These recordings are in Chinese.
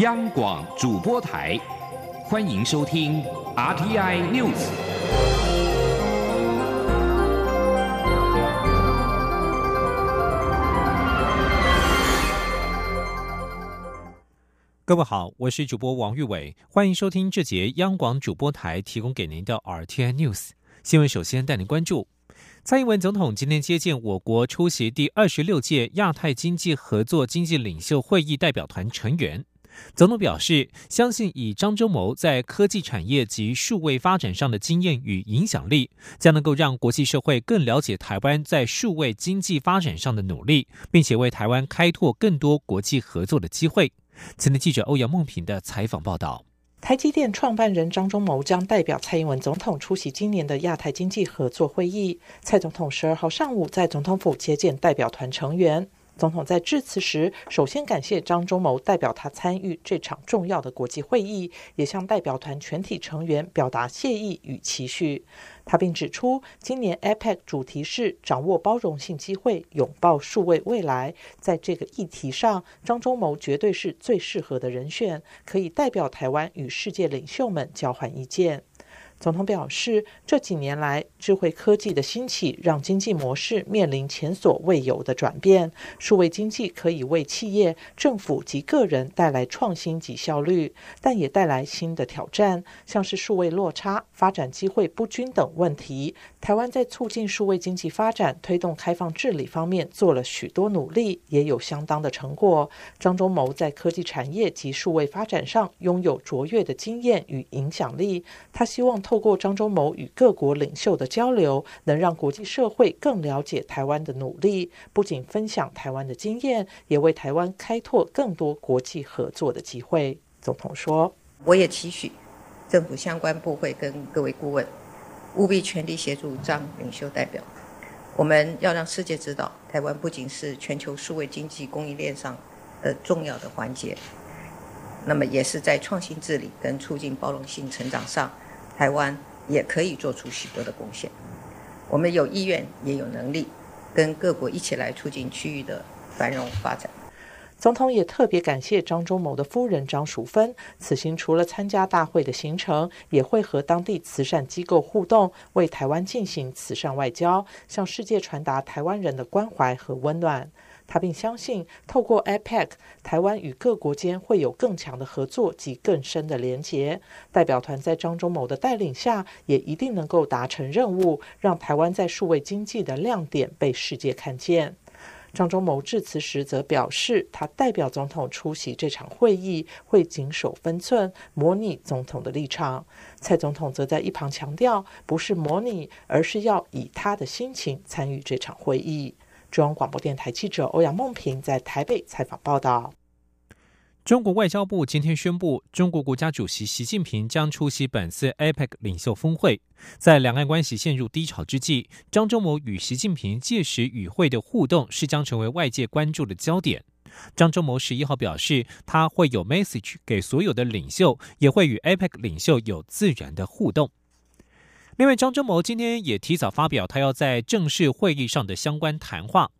央广主播台，欢迎收听 RTI News。各位好，我是主播王玉伟，欢迎收听这节央广主播台提供给您的 RTI News 新闻。首先带您关注。蔡英文总统今天接见我国出席第二十六届亚太经济合作经济领袖会议代表团成员。总统表示，相信以张忠谋在科技产业及数位发展上的经验与影响力，将能够让国际社会更了解台湾在数位经济发展上的努力，并且为台湾开拓更多国际合作的机会。前天记者欧阳梦平的采访报道。台积电创办人张忠谋将代表蔡英文总统出席今年的亚太经济合作会议。蔡总统十二号上午在总统府接见代表团成员。总统在致辞时，首先感谢张忠谋代表他参与这场重要的国际会议，也向代表团全体成员表达谢意与期许。他并指出，今年 APEC 主题是掌握包容性机会，拥抱数位未来。在这个议题上，张忠谋绝对是最适合的人选，可以代表台湾与世界领袖们交换意见。总统表示，这几年来，智慧科技的兴起让经济模式面临前所未有的转变。数位经济可以为企业、政府及个人带来创新及效率，但也带来新的挑战，像是数位落差、发展机会不均等问题。台湾在促进数位经济发展、推动开放治理方面做了许多努力，也有相当的成果。张忠谋在科技产业及数位发展上拥有卓越的经验与影响力，他希望。透过张忠谋与各国领袖的交流，能让国际社会更了解台湾的努力，不仅分享台湾的经验，也为台湾开拓更多国际合作的机会。总统说：“我也期许政府相关部会跟各位顾问务必全力协助张领袖代表，我们要让世界知道，台湾不仅是全球数位经济供应链上的重要的环节，那么也是在创新治理跟促进包容性成长上。”台湾也可以做出许多的贡献，我们有意愿也有能力，跟各国一起来促进区域的繁荣发展。总统也特别感谢张忠谋的夫人张淑芬，此行除了参加大会的行程，也会和当地慈善机构互动，为台湾进行慈善外交，向世界传达台湾人的关怀和温暖。他并相信，透过 APEC，台湾与各国间会有更强的合作及更深的连结。代表团在张忠谋的带领下，也一定能够达成任务，让台湾在数位经济的亮点被世界看见。张忠谋致辞时则表示，他代表总统出席这场会议，会谨守分寸，模拟总统的立场。蔡总统则在一旁强调，不是模拟，而是要以他的心情参与这场会议。中央广播电台记者欧阳梦平在台北采访报道。中国外交部今天宣布，中国国家主席习近平将出席本次 APEC 领袖峰会。在两岸关系陷入低潮之际，张忠谋与习近平届时与会的互动是将成为外界关注的焦点。张忠谋十一号表示，他会有 message 给所有的领袖，也会与 APEC 领袖有自然的互动。另外，张忠谋今天也提早发表他要在正式会议上的相关谈话。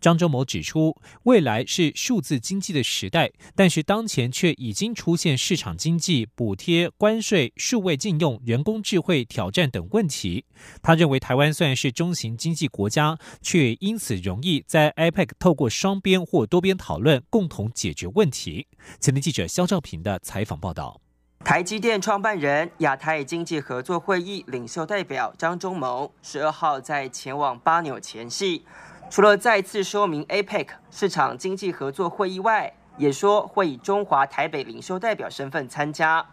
张忠谋指出，未来是数字经济的时代，但是当前却已经出现市场经济、补贴、关税、数位禁用、人工智慧挑战等问题。他认为，台湾虽然是中型经济国家，却因此容易在 IPEC 透过双边或多边讨论，共同解决问题。前天记者肖兆平的采访报道。台积电创办人、亚太经济合作会议领袖代表张忠谋十二号在前往巴纽前夕，除了再次说明 APEC 市场经济合作会议外，也说会以中华台北领袖代表身份参加。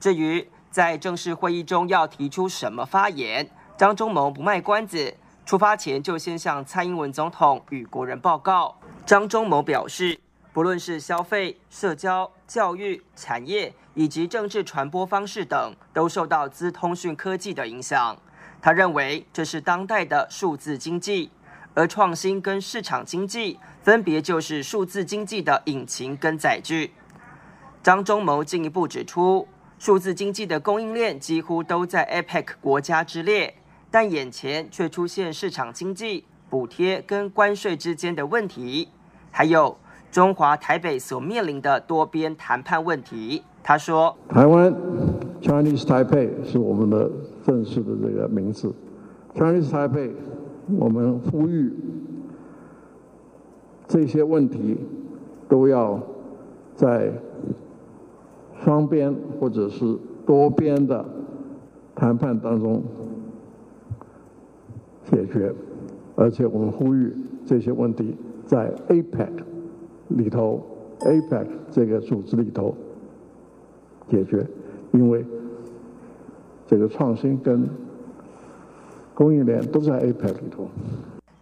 至于在正式会议中要提出什么发言，张忠谋不卖关子，出发前就先向蔡英文总统与国人报告。张忠谋表示，不论是消费、社交、教育、产业。以及政治传播方式等都受到资通讯科技的影响。他认为这是当代的数字经济，而创新跟市场经济分别就是数字经济的引擎跟载具。张忠谋进一步指出，数字经济的供应链几乎都在 APEC 国家之列，但眼前却出现市场经济、补贴跟关税之间的问题，还有。中华台北所面临的多边谈判问题。他说：“台湾 （Chinese Taipei） 是我们的正式的这个名字。Chinese Taipei，我们呼吁这些问题都要在双边或者是多边的谈判当中解决，而且我们呼吁这些问题在 APEC 里头，APEC 这个组织里头。”解决，因为这个创新跟供应链都在 APEC 里头。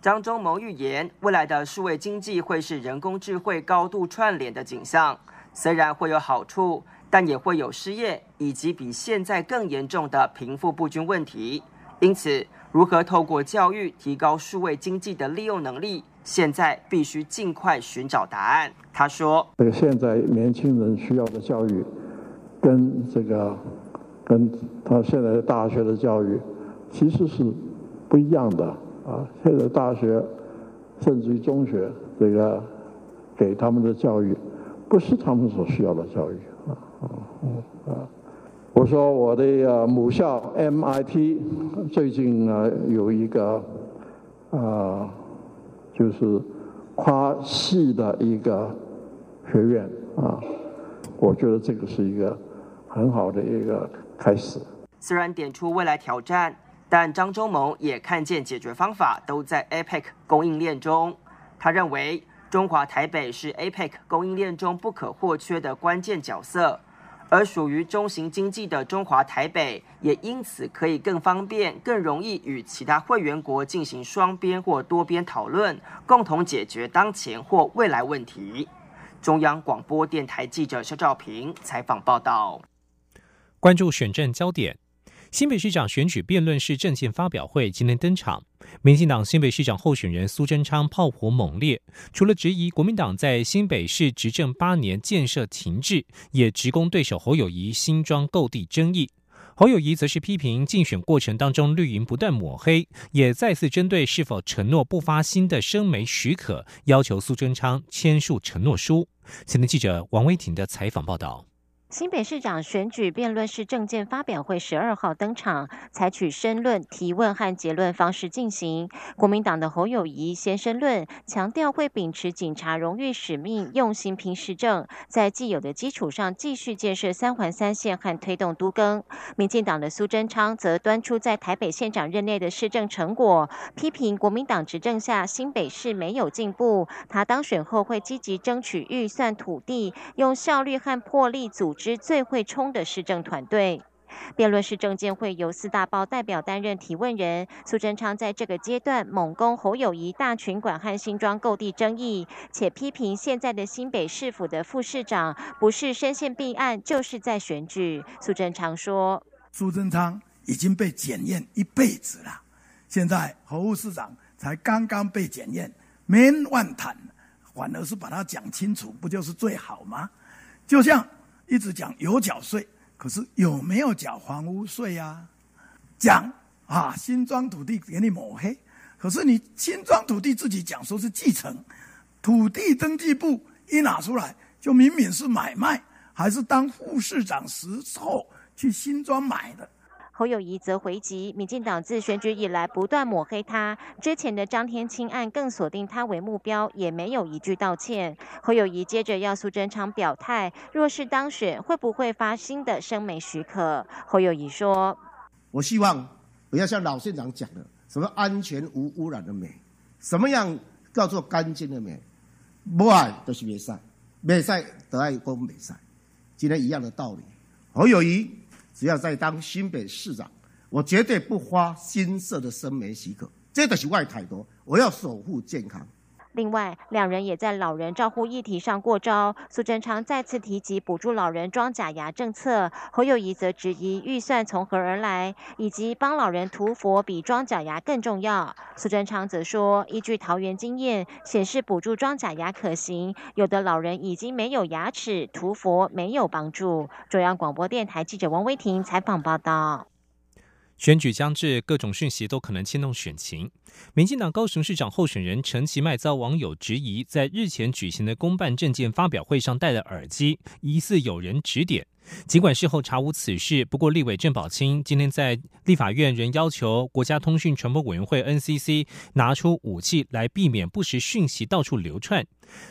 张忠谋预言，未来的数位经济会是人工智慧高度串联的景象。虽然会有好处，但也会有失业以及比现在更严重的贫富不均问题。因此，如何透过教育提高数位经济的利用能力，现在必须尽快寻找答案。他说：“这个现在年轻人需要的教育。”跟这个，跟他现在的大学的教育其实是不一样的啊。现在大学甚至于中学，这个给他们的教育不是他们所需要的教育啊啊啊！我说我的母校 MIT 最近呢有一个啊，就是跨系的一个学院啊，我觉得这个是一个。很好的一个开始。虽然点出未来挑战，但张忠谋也看见解决方法都在 APEC 供应链中。他认为，中华台北是 APEC 供应链中不可或缺的关键角色，而属于中型经济的中华台北，也因此可以更方便、更容易与其他会员国进行双边或多边讨论，共同解决当前或未来问题。中央广播电台记者肖兆平采访报道。关注选战焦点，新北市长选举辩论式政见发表会今天登场。民进党新北市长候选人苏贞昌炮火猛烈，除了质疑国民党在新北市执政八年建设停滞，也直攻对手侯友谊新庄购地争议。侯友谊则是批评竞选过程当中绿营不断抹黑，也再次针对是否承诺不发新的生煤许可，要求苏贞昌签署承诺书。前天记者王威婷的采访报道。新北市长选举辩论式政见发表会十二号登场，采取申论、提问和结论方式进行。国民党的侯友谊先申论，强调会秉持警察荣誉使命，用心拼市政，在既有的基础上继续建设三环三线和推动都更。民进党的苏贞昌则端出在台北县长任内的市政成果，批评国民党执政下新北市没有进步。他当选后会积极争取预算土地，用效率和魄力组。之最会冲的市政团队，辩论是政见会由四大报代表担任提问人。苏贞昌在这个阶段猛攻侯友谊大群馆和新庄购地争议，且批评现在的新北市府的副市长不是深陷弊案，就是在选举。苏贞昌说：“苏贞昌已经被检验一辈子了，现在侯市长才刚刚被检验，免万谈，反而是把它讲清楚，不就是最好吗？就像。”一直讲有缴税，可是有没有缴房屋税呀？讲啊，新庄土地给你抹黑，可是你新庄土地自己讲说是继承，土地登记簿一拿出来，就明明是买卖，还是当副市长时候去新庄买的。侯友谊则回击，民进党自选举以来不断抹黑他，之前的张天清案更锁定他为目标，也没有一句道歉。侯友谊接着要苏贞昌表态，若是当选，会不会发新的生煤许可？侯友谊说：“我希望不要像老县长讲的，什么安全无污染的煤，什么样叫做干净的煤？不爱都是没晒，没晒得爱公没晒，今天一样的道理。侯友谊。”只要在当新北市长，我绝对不花新设的生煤许可，这都是外太多。我要守护健康。另外，两人也在老人照护议题上过招。苏贞昌再次提及补助老人装假牙政策，侯友谊则质疑预算从何而来，以及帮老人涂佛比装假牙更重要。苏贞昌则说，依据桃园经验显示，补助装假牙可行，有的老人已经没有牙齿，涂佛没有帮助。中央广播电台记者王威婷采访报道。选举将至，各种讯息都可能牵动选情。民进党高雄市长候选人陈其迈遭网友质疑，在日前举行的公办证件发表会上戴了耳机，疑似有人指点。尽管事后查无此事，不过立委郑宝清今天在立法院仍要求国家通讯传播委员会 NCC 拿出武器来避免不实讯息到处流窜。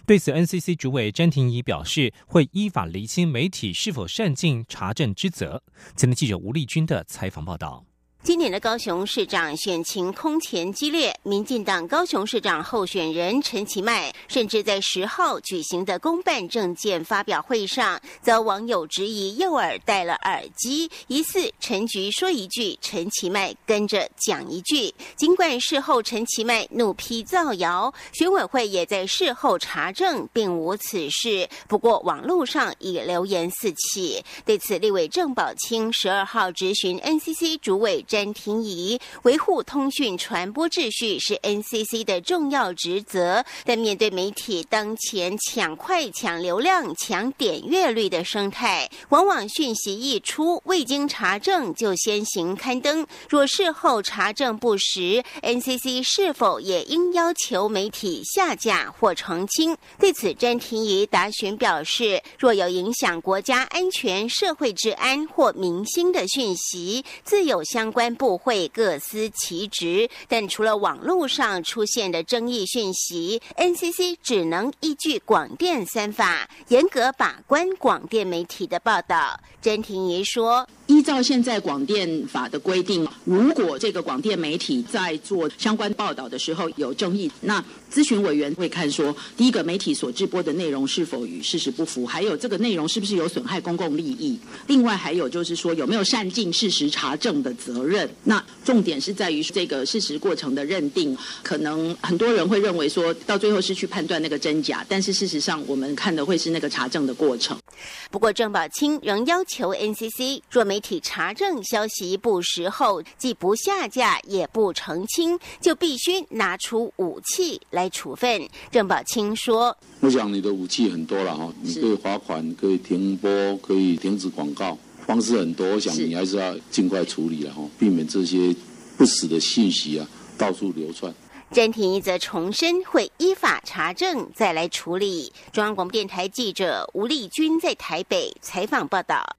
对此，NCC 主委詹廷仪表示，会依法厘清媒体是否善尽查证之责。前天记者吴丽君的采访报道。今年的高雄市长选情空前激烈，民进党高雄市长候选人陈其迈，甚至在十号举行的公办证件发表会上，遭网友质疑右耳戴了耳机，疑似陈局说一句，陈其迈跟着讲一句。尽管事后陈其迈怒批造谣，选委会也在事后查证，并无此事。不过网络上已流言四起。对此，立委郑宝清十二号质询 NCC 主委。詹廷仪维护通讯传播秩序是 NCC 的重要职责，但面对媒体当前抢快、抢流量、抢点阅率的生态，往往讯息一出，未经查证就先行刊登。若事后查证不实，NCC 是否也应要求媒体下架或澄清？对此，詹廷仪答询表示，若有影响国家安全、社会治安或民心的讯息，自有相关。关部会各司其职，但除了网络上出现的争议讯息，NCC 只能依据广电三法，严格把关广电媒体的报道。詹婷仪说。依照现在广电法的规定，如果这个广电媒体在做相关报道的时候有争议，那咨询委员会看说，第一个媒体所直播的内容是否与事实不符，还有这个内容是不是有损害公共利益，另外还有就是说有没有善尽事实查证的责任。那重点是在于这个事实过程的认定，可能很多人会认为说到最后是去判断那个真假，但是事实上我们看的会是那个查证的过程。不过郑宝清仍要求 NCC 若媒体查证消息不实后，既不下架也不澄清，就必须拿出武器来处分。郑宝清说：“我想你的武器很多了哈，你可以罚款，可以停播，可以停止广告，方式很多。我想你还是要尽快处理了哈，避免这些不实的信息啊到处流窜。”詹廷一则重申会依法查证再来处理。中央广播电台记者吴丽君在台北采访报道。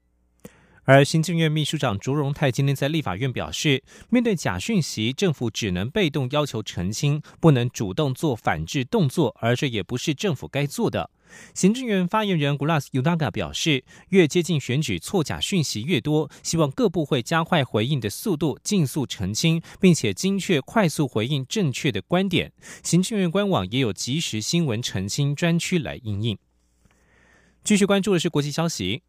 而行政院秘书长卓荣泰今天在立法院表示，面对假讯息，政府只能被动要求澄清，不能主动做反制动作，而这也不是政府该做的。行政院发言人 Gulas Udaga 表示，越接近选举，错假讯息越多，希望各部会加快回应的速度，尽速澄清，并且精确快速回应正确的观点。行政院官网也有即时新闻澄清专区来应应。继续关注的是国际消息。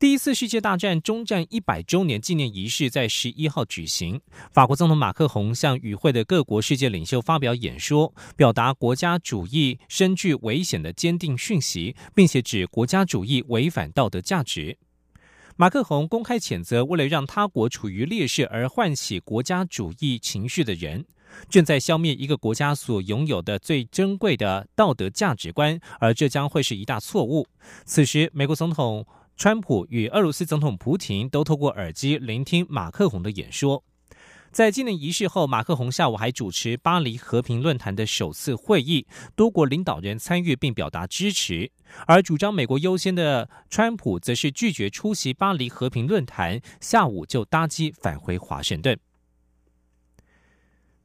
第一次世界大战终战一百周年纪念仪式在十一号举行。法国总统马克宏向与会的各国世界领袖发表演说，表达国家主义深具危险的坚定讯息，并且指国家主义违反道德价值。马克宏公开谴责为了让他国处于劣势而唤起国家主义情绪的人，正在消灭一个国家所拥有的最珍贵的道德价值观，而这将会是一大错误。此时，美国总统。川普与俄罗斯总统普京都透过耳机聆听马克宏的演说。在纪念仪式后，马克宏下午还主持巴黎和平论坛的首次会议，多国领导人参与并表达支持。而主张美国优先的川普则是拒绝出席巴黎和平论坛，下午就搭机返回华盛顿。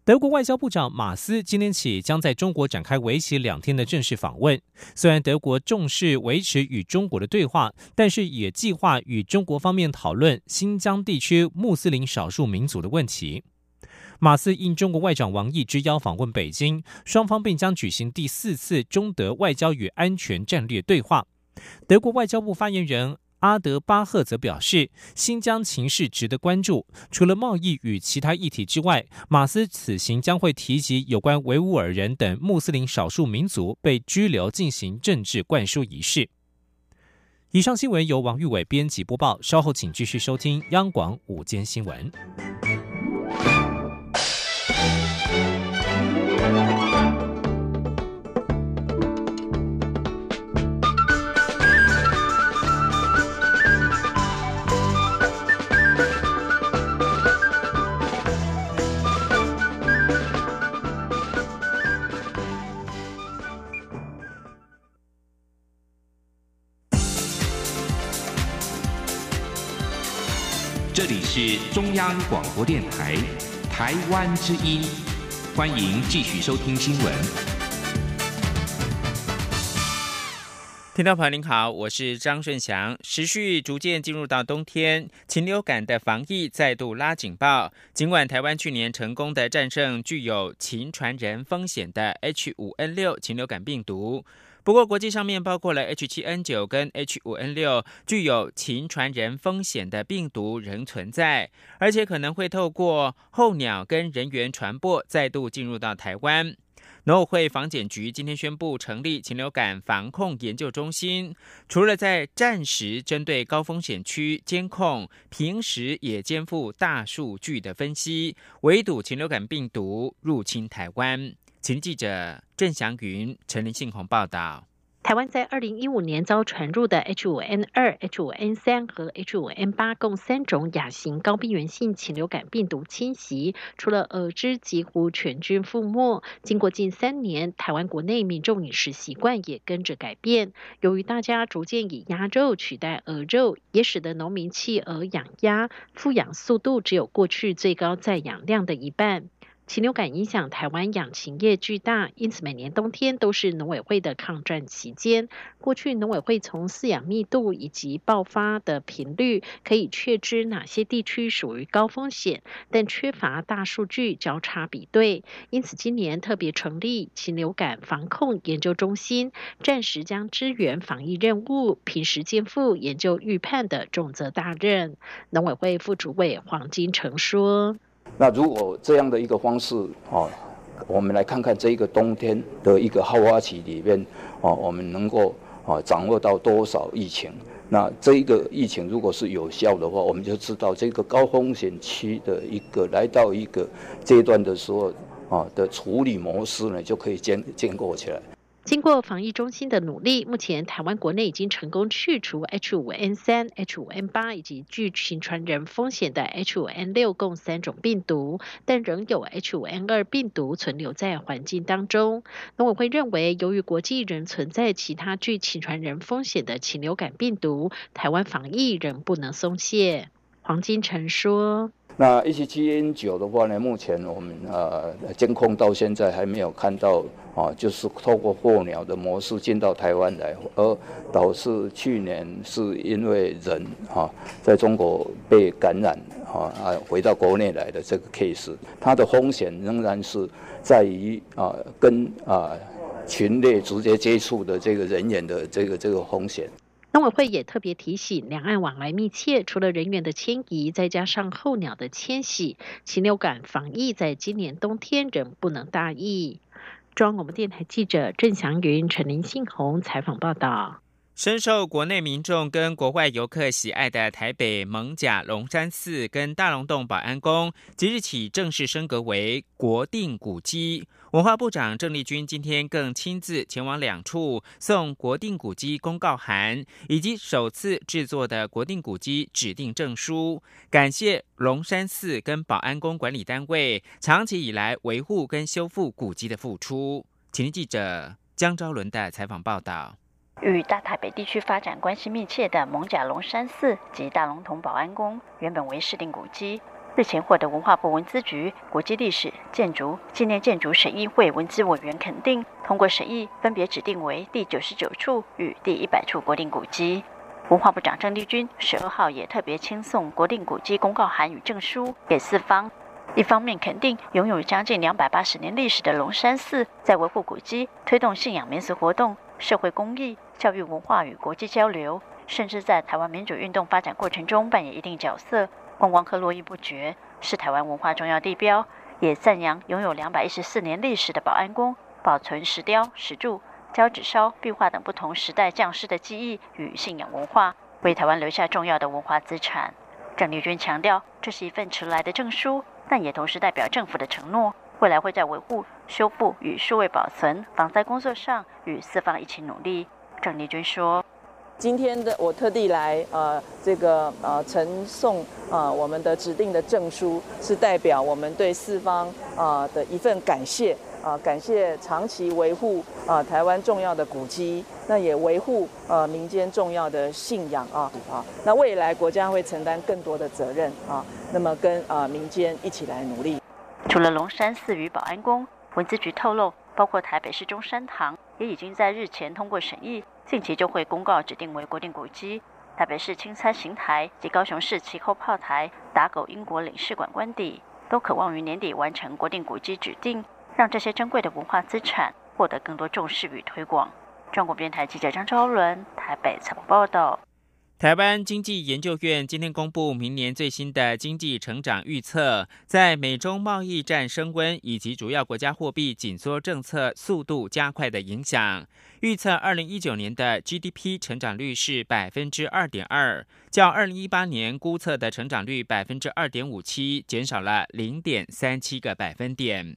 德国外交部长马斯今天起将在中国展开为期两天的正式访问。虽然德国重视维持与中国的对话，但是也计划与中国方面讨论新疆地区穆斯林少数民族的问题。马斯应中国外长王毅之邀访问北京，双方并将举行第四次中德外交与安全战略对话。德国外交部发言人。阿德巴赫则表示，新疆情势值得关注。除了贸易与其他议题之外，马斯此行将会提及有关维吾尔人等穆斯林少数民族被拘留进行政治灌输仪式。以上新闻由王玉伟编辑播报，稍后请继续收听央广午间新闻。这里是中央广播电台台湾之音，欢迎继续收听新闻。听众朋友您好，我是张顺祥。时序逐渐进入到冬天，禽流感的防疫再度拉警报。尽管台湾去年成功的战胜具有禽传人风险的 H5N6 禽流感病毒。不过，国际上面包括了 H7N9 跟 H5N6 具有禽传人风险的病毒仍存在，而且可能会透过候鸟跟人员传播，再度进入到台湾。农委会防检局今天宣布成立禽流感防控研究中心，除了在暂时针对高风险区监控，平时也肩负大数据的分析，围堵禽流感病毒入侵台湾。请记者郑祥云、陈林信宏报道。台湾在二零一五年遭传入的 H5N2、H5N3 和 H5N8 共三种亚型高病原性禽流感病毒侵袭，除了鹅只几乎全军覆没。经过近三年，台湾国内民众饮食习惯也跟着改变。由于大家逐渐以鸭肉取代鹅肉，也使得农民弃鹅养鸭，复养速度只有过去最高在养量的一半。禽流感影响台湾养禽业巨大，因此每年冬天都是农委会的抗战期间。过去农委会从饲养密度以及爆发的频率，可以确知哪些地区属于高风险，但缺乏大数据交叉比对。因此今年特别成立禽流感防控研究中心，暂时将支援防疫任务，平时肩负研究预判的重责大任。农委会副主委黄金城说。那如果这样的一个方式，哦，我们来看看这一个冬天的一个好发期里面，哦，我们能够啊掌握到多少疫情？那这一个疫情如果是有效的话，我们就知道这个高风险区的一个来到一个阶段的时候，啊的处理模式呢就可以建建构起来。经过防疫中心的努力，目前台湾国内已经成功去除 H5N3、H5N8 以及具禽传人风险的 H5N6 共三种病毒，但仍有 H5N2 病毒存留在环境当中。农委会认为，由于国际仍存在其他具禽传人风险的禽流感病毒，台湾防疫仍不能松懈。黄金城说。那 H7N9 的话呢，目前我们呃监控到现在还没有看到啊，就是透过候鸟的模式进到台湾来，而导致去年是因为人哈在中国被感染啊啊回到国内来的这个 case，它的风险仍然是在于啊跟啊群类直接接触的这个人员的这个这个风险。农委会也特别提醒，两岸往来密切，除了人员的迁移，再加上候鸟的迁徙，禽流感防疫在今年冬天仍不能大意。中央广播电台记者郑祥云、陈林信宏采访报道。深受国内民众跟国外游客喜爱的台北蒙甲龙山寺跟大龙洞保安宫，即日起正式升格为国定古迹。文化部长郑丽君今天更亲自前往两处送国定古迹公告函，以及首次制作的国定古迹指定证书，感谢龙山寺跟保安宫管理单位长期以来维护跟修复古迹的付出。请记者江昭伦的采访报道。与大台北地区发展关系密切的蒙甲龙山寺及大龙峒保安宫，原本为市定古迹，日前获得文化部文资局国际历史建筑纪念建筑审议会文资委员肯定，通过审议，分别指定为第九十九处与第一百处国定古迹。文化部长郑丽君十二号也特别亲送国定古迹公告函与证书给四方，一方面肯定拥有将近两百八十年历史的龙山寺，在维护古迹、推动信仰民俗活动、社会公益。教育文化与国际交流，甚至在台湾民主运动发展过程中扮演一定角色。观光客络绎不绝，是台湾文化重要地标。也赞扬拥有两百一十四年历史的保安宫，保存石雕、石柱、胶纸烧、壁画等不同时代将士的记忆与信仰文化，为台湾留下重要的文化资产。郑丽君强调，这是一份迟来的证书，但也同时代表政府的承诺，未来会在维护、修复与数位保存防灾工作上与四方一起努力。郑丽君说：“今天的我特地来，呃，这个呃，呈送呃我们的指定的证书，是代表我们对四方啊的一份感谢。”啊，感谢长期维护啊台湾重要的古迹，那也维护呃民间重要的信仰啊啊，那未来国家会承担更多的责任啊，那么跟啊民间一起来努力。除了龙山寺与保安宫，文资局透露，包括台北市中山堂也已经在日前通过审议，近期就会公告指定为国定古迹。台北市青参行台及高雄市旗后炮台、打狗英国领事馆官邸，都渴望于年底完成国定古迹指定。让这些珍贵的文化资产获得更多重视与推广。中国电台记者张昭伦台北采访报道。台湾经济研究院今天公布明年最新的经济成长预测，在美中贸易战升温以及主要国家货币紧缩政策速度加快的影响，预测二零一九年的 GDP 成长率是百分之二点二，较二零一八年估测的成长率百分之二点五七减少了零点三七个百分点。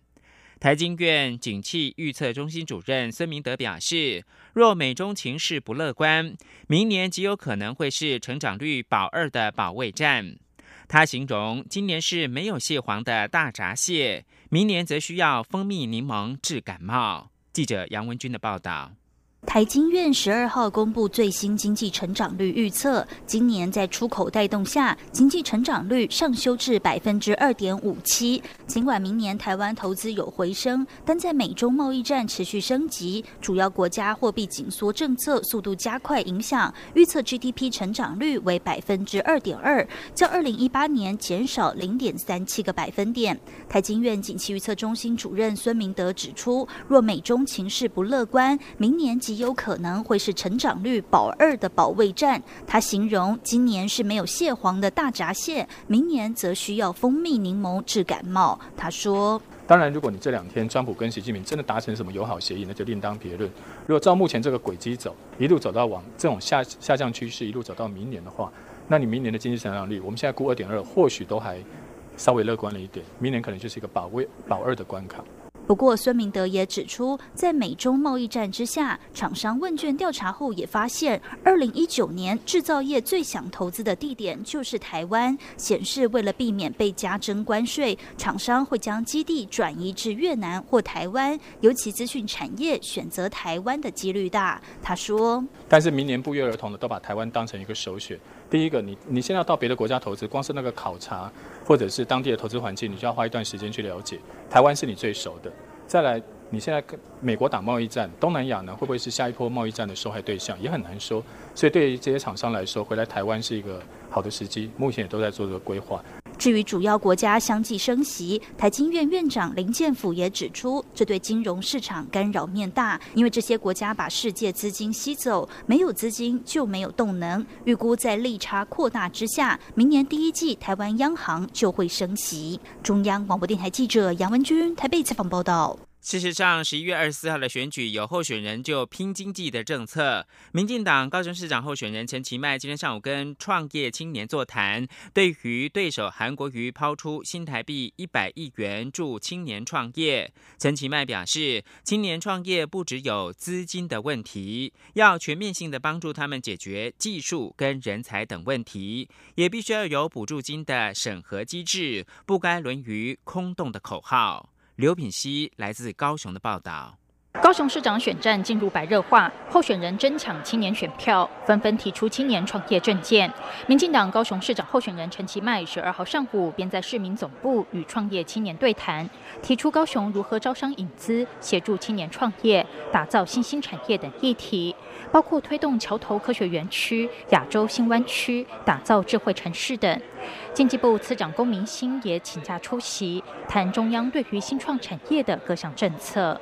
台经院景气预测中心主任孙明德表示，若美中情势不乐观，明年极有可能会是成长率保二的保卫战。他形容今年是没有蟹黄的大闸蟹，明年则需要蜂蜜柠檬治感冒。记者杨文军的报道。台经院十二号公布最新经济成长率预测，今年在出口带动下，经济成长率上修至百分之二点五七。尽管明年台湾投资有回升，但在美中贸易战持续升级、主要国家货币紧缩政策速度加快影响，预测 GDP 成长率为百分之二点二，较二零一八年减少零点三七个百分点。台经院景气预测中心主任孙明德指出，若美中情势不乐观，明年。极有可能会是成长率保二的保卫战。他形容今年是没有蟹黄的大闸蟹，明年则需要蜂蜜柠檬治感冒。他说：“当然，如果你这两天川普跟习近平真的达成什么友好协议，那就另当别论。如果照目前这个轨迹走，一路走到往这种下下降趋势，一路走到明年的话，那你明年的经济成长率，我们现在估二点二，或许都还稍微乐观了一点。明年可能就是一个保卫保二的关卡。”不过，孙明德也指出，在美中贸易战之下，厂商问卷调查后也发现，二零一九年制造业最想投资的地点就是台湾。显示为了避免被加征关税，厂商会将基地转移至越南或台湾，尤其资讯产业选择台湾的几率大。他说：“但是明年不约而同的都把台湾当成一个首选。第一个，你你现在要到别的国家投资，光是那个考察或者是当地的投资环境，你就要花一段时间去了解。台湾是你最熟的。”再来，你现在跟美国打贸易战，东南亚呢会不会是下一波贸易战的受害对象，也很难说。所以对于这些厂商来说，回来台湾是一个好的时机，目前也都在做这个规划。至于主要国家相继升息，台经院院长林建甫也指出，这对金融市场干扰面大，因为这些国家把世界资金吸走，没有资金就没有动能。预估在利差扩大之下，明年第一季台湾央行就会升息。中央广播电台记者杨文君台北采访报道。事实上，十一月二十四号的选举有候选人就拼经济的政策。民进党高雄市长候选人陈其迈今天上午跟创业青年座谈，对于对手韩国瑜抛出新台币一百亿元助青年创业，陈其迈表示，青年创业不只有资金的问题，要全面性的帮助他们解决技术跟人才等问题，也必须要有补助金的审核机制，不该沦于空洞的口号。刘品熙来自高雄的报道。高雄市长选战进入白热化，候选人争抢青年选票，纷纷提出青年创业政见。民进党高雄市长候选人陈其迈十二号上午便在市民总部与创业青年对谈，提出高雄如何招商引资、协助青年创业、打造新兴产业等议题，包括推动桥头科学园区、亚洲新湾区、打造智慧城市等。经济部次长龚明鑫也请假出席，谈中央对于新创产业的各项政策。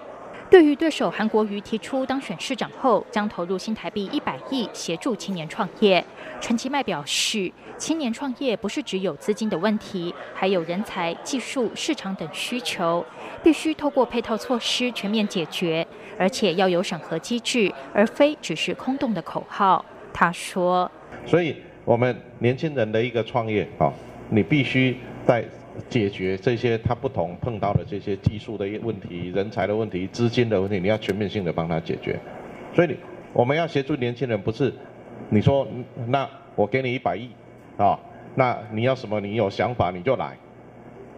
对于对手韩国瑜提出当选市长后将投入新台币一百亿协助青年创业，陈其迈表示，青年创业不是只有资金的问题，还有人才、技术、市场等需求，必须透过配套措施全面解决，而且要有审核机制，而非只是空洞的口号。他说：“所以我们年轻人的一个创业啊，你必须在。”解决这些他不同碰到的这些技术的问题、人才的问题、资金的问题，你要全面性的帮他解决。所以我们要协助年轻人，不是你说那我给你一百亿啊，那你要什么？你有想法你就来。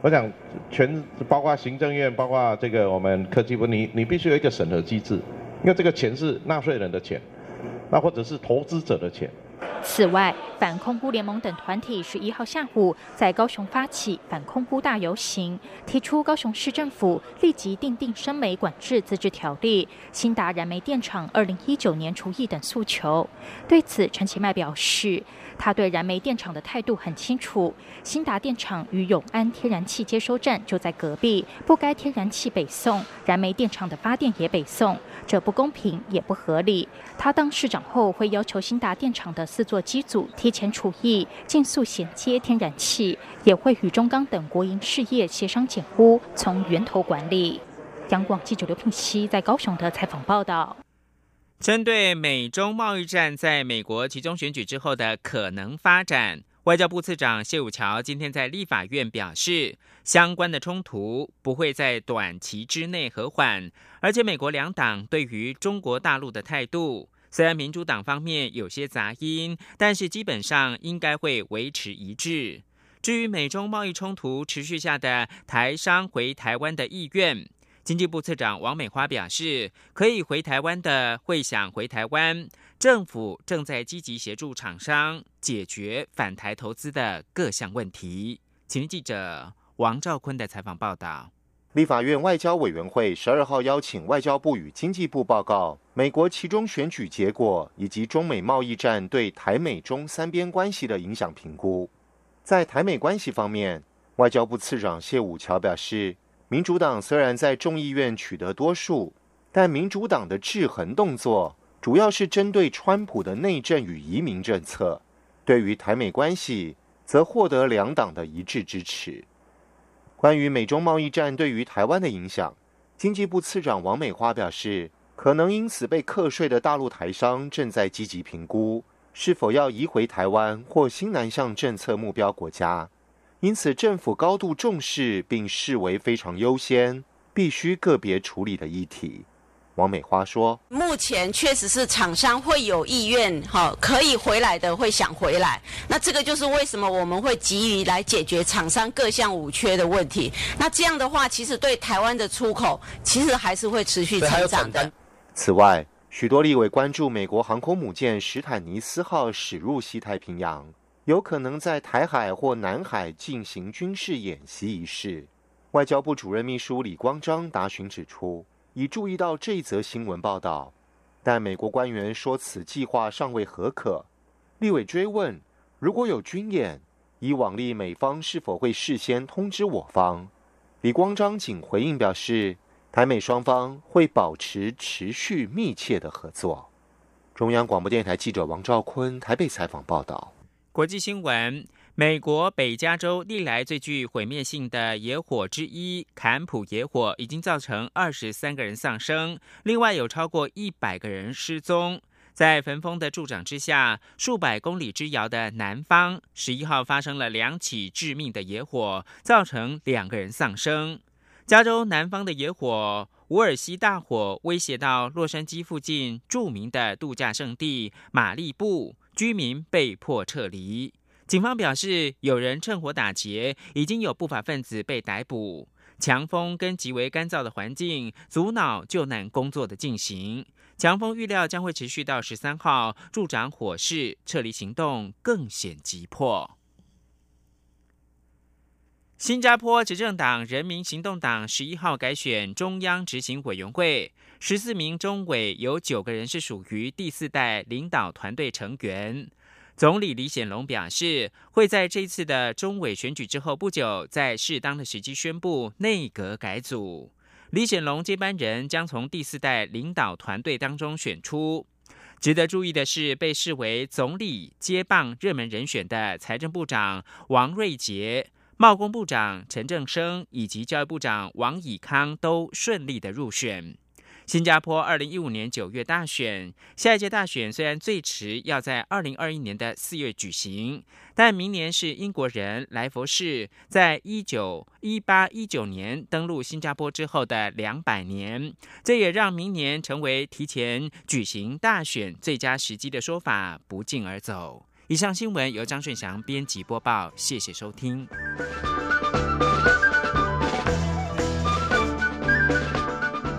我想全包括行政院，包括这个我们科技部，你你必须有一个审核机制，因为这个钱是纳税人的钱，那或者是投资者的钱。此外，反空污联盟等团体十一号下午在高雄发起反空污大游行，提出高雄市政府立即订定生煤管制自治条例、新达燃煤电厂二零一九年除役等诉求。对此，陈其迈表示。他对燃煤电厂的态度很清楚，新达电厂与永安天然气接收站就在隔壁，不该天然气北送，燃煤电厂的发电也北送，这不公平也不合理。他当市长后会要求新达电厂的四座机组提前除役，尽速衔接天然气，也会与中钢等国营事业协商减污，从源头管理。央广记者刘聘熙在高雄的采访报道。针对美中贸易战在美国集中选举之后的可能发展，外交部次长谢武桥今天在立法院表示，相关的冲突不会在短期之内和缓，而且美国两党对于中国大陆的态度，虽然民主党方面有些杂音，但是基本上应该会维持一致。至于美中贸易冲突持续下的台商回台湾的意愿。经济部次长王美花表示，可以回台湾的会想回台湾，政府正在积极协助厂商解决返台投资的各项问题。请记者王兆坤的采访报道。立法院外交委员会十二号邀请外交部与经济部报告美国其中选举结果以及中美贸易战对台美中三边关系的影响评估。在台美关系方面，外交部次长谢武桥表示。民主党虽然在众议院取得多数，但民主党的制衡动作主要是针对川普的内政与移民政策。对于台美关系，则获得两党的一致支持。关于美中贸易战对于台湾的影响，经济部次长王美花表示，可能因此被课税的大陆台商正在积极评估，是否要移回台湾或新南向政策目标国家。因此，政府高度重视并视为非常优先、必须个别处理的议题。王美花说：“目前确实是厂商会有意愿，哈，可以回来的会想回来。那这个就是为什么我们会急于来解决厂商各项五缺的问题。那这样的话，其实对台湾的出口，其实还是会持续成长的。此外，许多立委关注美国航空母舰史坦尼斯号驶入西太平洋。”有可能在台海或南海进行军事演习一事，外交部主任秘书李光章答询指出，已注意到这则新闻报道，但美国官员说此计划尚未核可。立委追问，如果有军演，以往例美方是否会事先通知我方？李光章仅回应表示，台美双方会保持持续密切的合作。中央广播电台记者王兆坤台北采访报道。国际新闻：美国北加州历来最具毁灭性的野火之一——坎普野火，已经造成二十三个人丧生，另外有超过一百个人失踪。在焚风的助长之下，数百公里之遥的南方，十一号发生了两起致命的野火，造成两个人丧生。加州南方的野火——伍尔西大火，威胁到洛杉矶附近著名的度假胜地马利布。居民被迫撤离。警方表示，有人趁火打劫，已经有不法分子被逮捕。强风跟极为干燥的环境阻挠救难工作的进行。强风预料将会持续到十三号，助长火势，撤离行动更显急迫。新加坡执政党人民行动党十一号改选中央执行委员会。十四名中委有九个人是属于第四代领导团队成员。总理李显龙表示，会在这次的中委选举之后不久，在适当的时机宣布内阁改组。李显龙接班人将从第四代领导团队当中选出。值得注意的是，被视为总理接棒热门人选的财政部长王瑞杰、贸工部长陈正生以及教育部长王以康都顺利的入选。新加坡二零一五年九月大选，下一届大选虽然最迟要在二零二一年的四月举行，但明年是英国人莱佛士在一九一八一九年登陆新加坡之后的两百年，这也让明年成为提前举行大选最佳时机的说法不胫而走。以上新闻由张顺祥编辑播报，谢谢收听。